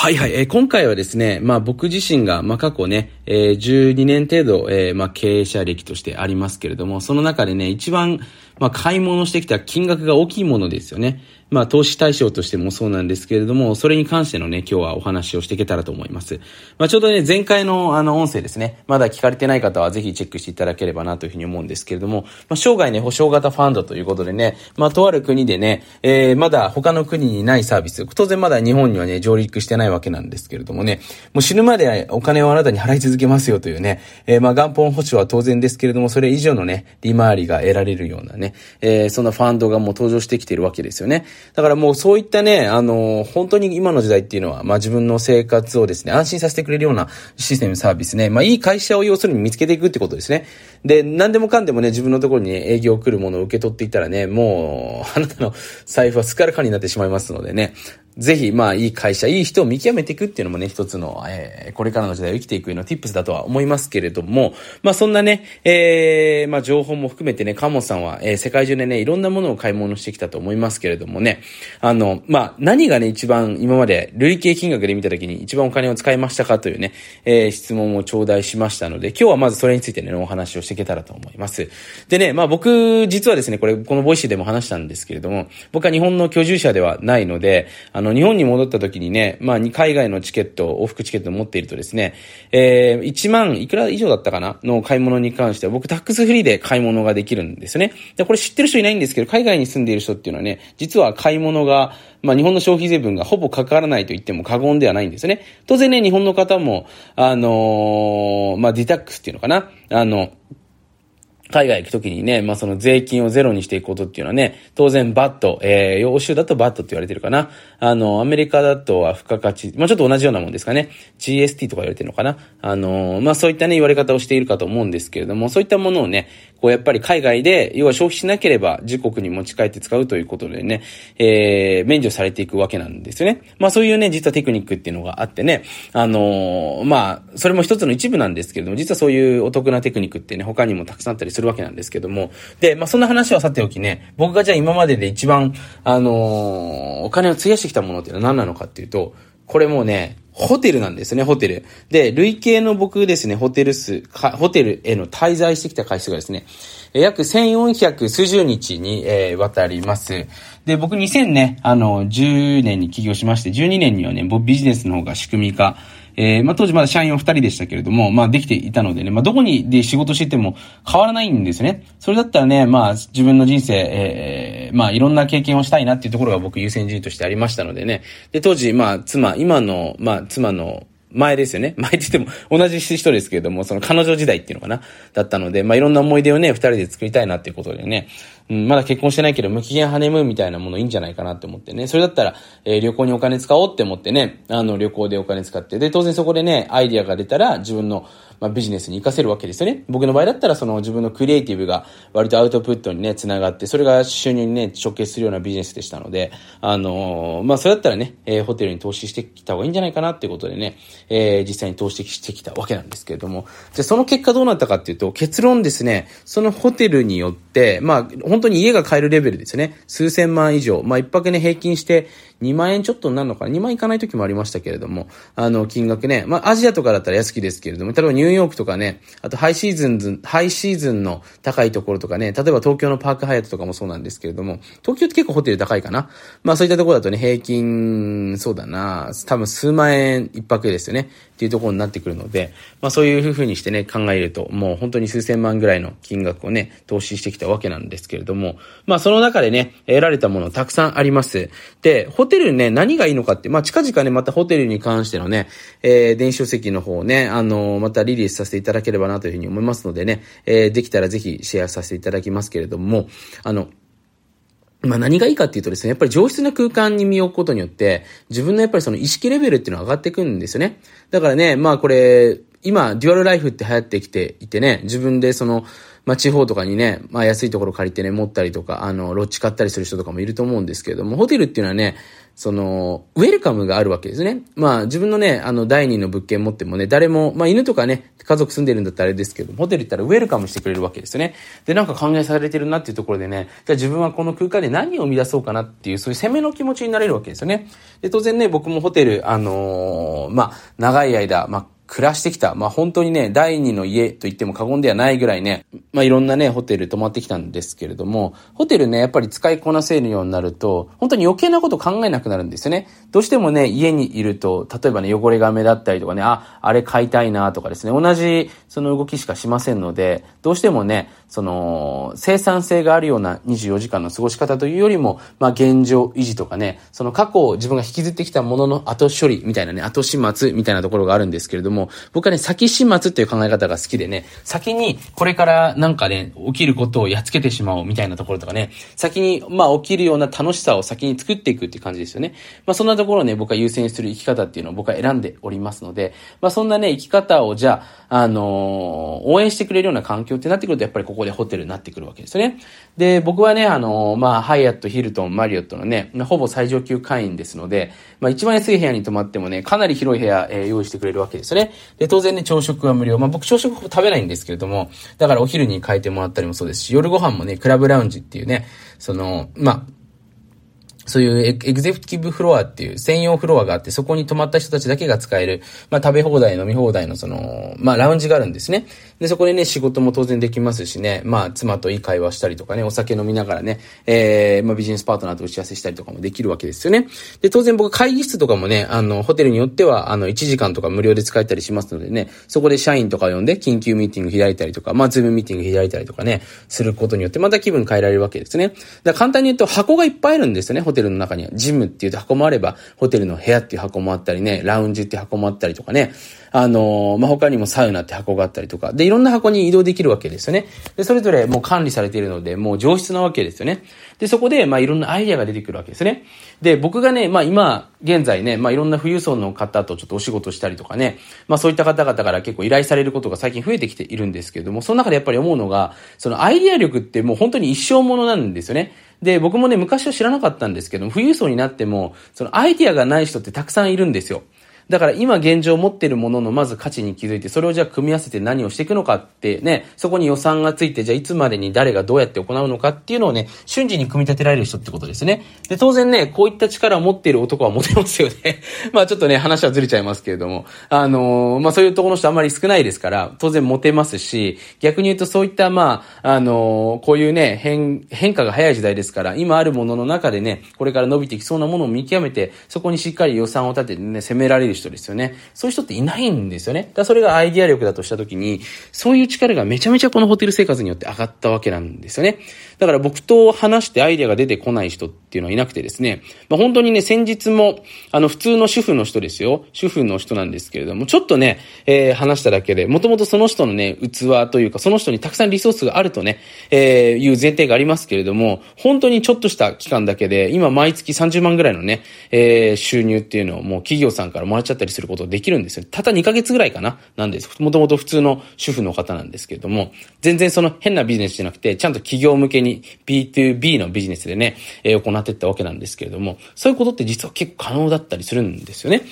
はいはい、えー、今回はですね、まあ僕自身が、まあ過去ね、えー、12年程度、えー、まあ経営者歴としてありますけれども、その中でね、一番、まあ買い物してきた金額が大きいものですよね。まあ、投資対象としてもそうなんですけれども、それに関してのね、今日はお話をしていけたらと思います。まあ、ちょうどね、前回のあの音声ですね、まだ聞かれてない方はぜひチェックしていただければなというふうに思うんですけれども、まあ、生涯ね、保証型ファンドということでね、まあ、とある国でね、えー、まだ他の国にないサービス、当然まだ日本にはね、上陸してないわけなんですけれどもね、もう死ぬまでお金をあなたに払い続けますよというね、えー、まあ、元本保証は当然ですけれども、それ以上のね、利回りが得られるようなね、えー、そんなファンドがもう登場してきてるわけですよね。だからもうそういったね、あの、本当に今の時代っていうのは、まあ自分の生活をですね、安心させてくれるようなシステムサービスね、まあいい会社を要するに見つけていくってことですね。で、何でもかんでもね、自分のところに、営業来るものを受け取っていったらね、もう、あなたの財布はすっからかになってしまいますのでね、ぜひ、まあ、いい会社、いい人を見極めていくっていうのもね、一つの、えー、これからの時代を生きていくような tips だとは思いますけれども、まあ、そんなね、えー、まあ、情報も含めてね、カモさんは、えー、世界中でね、いろんなものを買い物してきたと思いますけれどもね、あの、まあ、何がね、一番今まで累計金額で見たときに一番お金を使いましたかというね、えー、質問を頂戴しましたので、今日はまずそれについてね、お話をしていけたらと思います。でね、まあ、僕、実はですね、これ、この Voicyでも話したんですけれども、僕は日本の居住者ではないので、あの、日本に戻った時にね、まあ、海外のチケット、往復チケットを持っているとですね、えー、1万いくら以上だったかな？の買い物に関しては、僕タックスフリーで買い物ができるんですね。で、これ知ってる人いないんですけど、海外に住んでいる人っていうのはね、実は買い物が、まあ、日本の消費税分がほぼかからないと言っても過言ではないんですね。当然ね、日本の方も、あのー、まあ、ディタックスっていうのかな？あの、海外行くときにね、まあ、その税金をゼロにしていくことっていうのはね、当然バット、えー、欧州だとバットって言われてるかな。あの、アメリカだとは付加価値、まあ、ちょっと同じようなもんですかね。GST とか言われてるのかな。あの、まあ、そういったね、言われ方をしているかと思うんですけれども、そういったものをね、こうやっぱり海外で、要は消費しなければ自国に持ち帰って使うということでね、えー、免除されていくわけなんですよね。まあそういうね、実はテクニックっていうのがあってね、あのー、まあ、それも一つの一部なんですけれども、実はそういうお得なテクニックってね、他にもたくさんあったりするわけなんですけども、で、まあそんな話はさておきね、僕がじゃあ今までで一番、あのー、お金を費やしてきたものっていうのは何なのかっていうと、これもうね、ホテルなんですね、ホテル。で、累計の僕ですね、ホテル数、ホテルへの滞在してきた回数がですね、約1400数十日に、えー、渡ります。で、僕2000ね、あの、10年に起業しまして、12年にはね、ビジネスの方が仕組み化、えー、まあ、当時まだ社員は二人でしたけれども、まあ、できていたのでね、まあ、どこにで仕事してても変わらないんですね。それだったらね、まあ、自分の人生、えー、まあ、いろんな経験をしたいなっていうところが僕優先順位としてありましたのでね。で、当時、まあ、妻、今の、まあ、妻の、前ですよね。前って言っても同じ人ですけれども、その彼女時代っていうのかな？だったので、まあいろんな思い出をね、二人で作りたいなっていうことでね、うん、まだ結婚してないけど無期限ハネムーンみたいなものいいんじゃないかなって思ってね。それだったら、えー、旅行にお金使おうって思ってね、あの旅行でお金使って。で、当然そこでね、アイディアが出たら自分のまあ、ビジネスに活かせるわけですよね。僕の場合だったら、その自分のクリエイティブが割とアウトプットにね、つながって、それが収入にね、直結するようなビジネスでしたので、あのー、まあ、それだったらね、えー、ホテルに投資してきた方がいいんじゃないかなっていうことでね、えー、実際に投資してきたわけなんですけれども、じゃその結果どうなったかっていうと、結論ですね、そのホテルによって、まあ、本当に家が買えるレベルですよね、数千万以上、まあ、一泊ね、平均して、2万円ちょっとになるのかな ?2 万いかない時もありましたけれども、あの、金額ね。まあ、アジアとかだったら安いですけれども、例えばニューヨークとかね、あとハイシーズン、ハイシーズンの高いところとかね、例えば東京のパークハイアットとかもそうなんですけれども、東京って結構ホテル高いかな？まあ、そういったところだとね、平均、そうだな、多分数万円一泊ですよね。っていうところになってくるので、まあそういうふうにしてね、考えると、もう本当に数千万ぐらいの金額をね、投資してきたわけなんですけれども、まあその中でね、得られたものたくさんあります。で、ホテルね、何がいいのかって、まあ近々ね、またホテルに関してのね、えー、電子書籍の方ね、あのー、またリリースさせていただければなというふうに思いますのでね、えー、できたらぜひシェアさせていただきますけれども、あの、まあ何がいいかっていうとですね、やっぱり上質な空間に身を置くことによって、自分のやっぱりその意識レベルっていうのは上がっていくんですよね。だからね、まあこれ、今、デュアルライフって流行ってきていてね、自分でその、まあ地方とかにね、まあ安いところ借りてね、持ったりとか、あの、ロッチ買ったりする人とかもいると思うんですけれども、ホテルっていうのはね、その、ウェルカムがあるわけですね。まあ、自分のね、あの、第二の物件持ってもね、誰も、まあ、犬とかね、家族住んでるんだったらあれですけど、ホテル行ったらウェルカムしてくれるわけですよね。で、なんか考えされてるなっていうところでね、じゃあ自分はこの空間で何を生み出そうかなっていう、そういう攻めの気持ちになれるわけですよね。で、当然ね、僕もホテル、あのー、まあ、長い間、まあ、暮らしてきた。まあ本当にね、第二の家と言っても過言ではないぐらいね、まあいろんなね、ホテル泊まってきたんですけれども、ホテルね、やっぱり使いこなせるようになると、本当に余計なこと考えなくなるんですよね。どうしてもね、家にいると、例えばね、汚れが目立ったりとかね、あ、あれ買いたいなとかですね、同じその動きしかしませんので、どうしてもね、その、生産性があるような24時間の過ごし方というよりも、まあ現状維持とかね、その過去を自分が引きずってきたものの後処理みたいなね、後始末みたいなところがあるんですけれども、僕はね、先始末っていう考え方が好きでね、先にこれからなんかね、起きることをやっつけてしまおうみたいなところとかね、先に、まあ起きるような楽しさを先に作っていくっていう感じですよね。まあそんなところをね、僕は優先する生き方っていうのを僕は選んでおりますので、まあそんなね、生き方をじゃあ、あのー、応援してくれるような環境ってなってくると、やっぱりここでホテルになってくるわけですよね。で、僕はね、あのー、まあ、ハイアット、ヒルトン、マリオットのね、ほぼ最上級会員ですので、まあ一番安い部屋に泊まってもね、かなり広い部屋、えー、用意してくれるわけですよね。で、当然ね、朝食は無料。まあ僕朝食食べないんですけれども、だからお昼に変えてもらったりもそうですし、夜ご飯もね、クラブラウンジっていうね、その、まあ、そういうエグゼクティブフロアっていう専用フロアがあって、そこに泊まった人たちだけが使える、まあ食べ放題、飲み放題のその、まあラウンジがあるんですね。で、そこでね、仕事も当然できますしね、まあ妻といい会話したりとかね、お酒飲みながらね、えー、まあビジネスパートナーと打ち合わせしたりとかもできるわけですよね。で、当然僕会議室とかもね、あの、ホテルによっては、あの、1時間とか無料で使えたりしますのでね、そこで社員とか呼んで緊急ミーティング開いたりとか、まあズームミーティング開いたりとかね、することによってまた気分変えられるわけですね。だ簡単に言うと箱がいっぱいあるんですよね、ホテルテルの中には。ジムっていう箱もあれば、ホテルの部屋っていう箱もあったりね、ラウンジっていう箱もあったりとかね、あのー、まあ、他にもサウナって箱があったりとか、で、いろんな箱に移動できるわけですよね。で、それぞれもう管理されているので、もう上質なわけですよね。で、そこで、まあ、いろんなアイデアが出てくるわけですね。で、僕がね、まあ、今、現在ね、まあ、いろんな富裕層の方とちょっとお仕事したりとかね、まあ、そういった方々から結構依頼されることが最近増えてきているんですけれども、その中でやっぱり思うのが、そのアイデア力ってもう本当に一生ものなんですよね。で、僕もね、昔は知らなかったんですけど、富裕層になっても、そのアイディアがない人ってたくさんいるんですよ。だから今現状持ってるもののまず価値に気づいて、それをじゃあ組み合わせて何をしていくのかってね、そこに予算がついて、じゃあいつまでに誰がどうやって行うのかっていうのをね、瞬時に組み立てられる人ってことですね。で、当然ね、こういった力を持っている男はモテますよね。まあちょっとね、話はずれちゃいますけれども、あのー、まあそういうところの人あんまり少ないですから、当然モテますし、逆に言うとそういったまあ、あのー、こういうね、変、変化が早い時代ですから、今あるものの中でね、これから伸びてきそうなものを見極めて、そこにしっかり予算を立ててね、攻められる人ですよね。そういう人っていないんですよね。だそれがアイディア力だとしたときに、そういう力がめちゃめちゃこのホテル生活によって上がったわけなんですよね。だから僕と話してアイデアが出てこない人ってっていうのはいなくてですね、まあ、本当にね、先日も、あの、普通の主婦の人ですよ。主婦の人なんですけれども、ちょっとね、えー、話しただけで、もともとその人のね、器というか、その人にたくさんリソースがあるとね、えー、いう前提がありますけれども、本当にちょっとした期間だけで、今毎月30万ぐらいのね、えー、収入っていうのをもう企業さんからもらっちゃったりすることできるんですよ。たった2ヶ月ぐらいかななんです。もともと普通の主婦の方なんですけれども、全然その変なビジネスじゃなくて、ちゃんと企業向けに B2B のビジネスでね、えー、行っていったわけなんですけれども、そういうことって実は結構可能だったりするんですよね。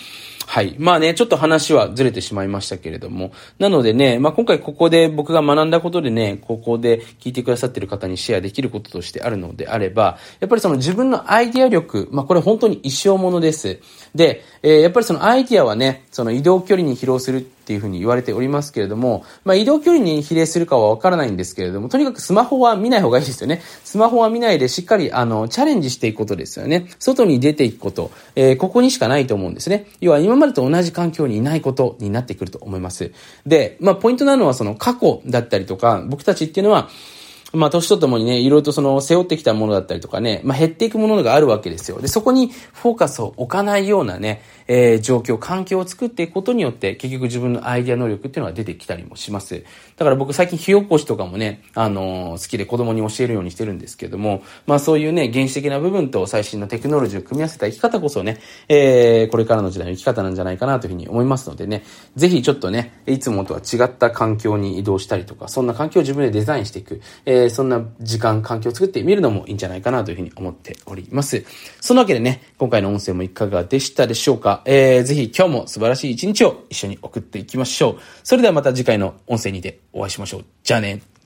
はい。まあね、ちょっと話はずれてしまいましたけれども。なのでね、まあ今回ここで僕が学んだことでね、ここで聞いてくださってる方にシェアできることとしてあるのであれば、やっぱりその自分のアイディア力、まあこれ本当に一生ものです。で、えー、やっぱりそのアイディアはね、その移動距離に疲労するっていうふうに言われておりますけれども、まあ移動距離に比例するかはわからないんですけれども、とにかくスマホは見ない方がいいですよね。スマホは見ないでしっかりあの、チャレンジしていくことですよね。外に出ていくこと、えー、ここにしかないと思うんですね。要は今までと同じ環境にいないことになってくると思います。で、まあポイントなのはその過去だったりとか、僕たちっていうのは、まあ、年とともにね、いろいろとその、背負ってきたものだったりとかね、まあ、減っていくものがあるわけですよ。で、そこにフォーカスを置かないようなね、えー、状況、環境を作っていくことによって、結局自分のアイデア能力っていうのが出てきたりもします。だから僕最近火起こしとかもね、あのー、好きで子供に教えるようにしてるんですけども、まあそういうね、原始的な部分と最新のテクノロジーを組み合わせた生き方こそね、えー、これからの時代の生き方なんじゃないかなというふうに思いますのでね、ぜひちょっとね、いつもとは違った環境に移動したりとか、そんな環境を自分でデザインしていく、ええー、そんな時間、環境を作ってみるのもいいんじゃないかなというふうに思っております。そのわけでね、今回の音声もいかがでしたでしょうか？えー、ぜひ今日も素晴らしい一日を一緒に送っていきましょう。それではまた次回の音声にてお会いしましょう。じゃあね。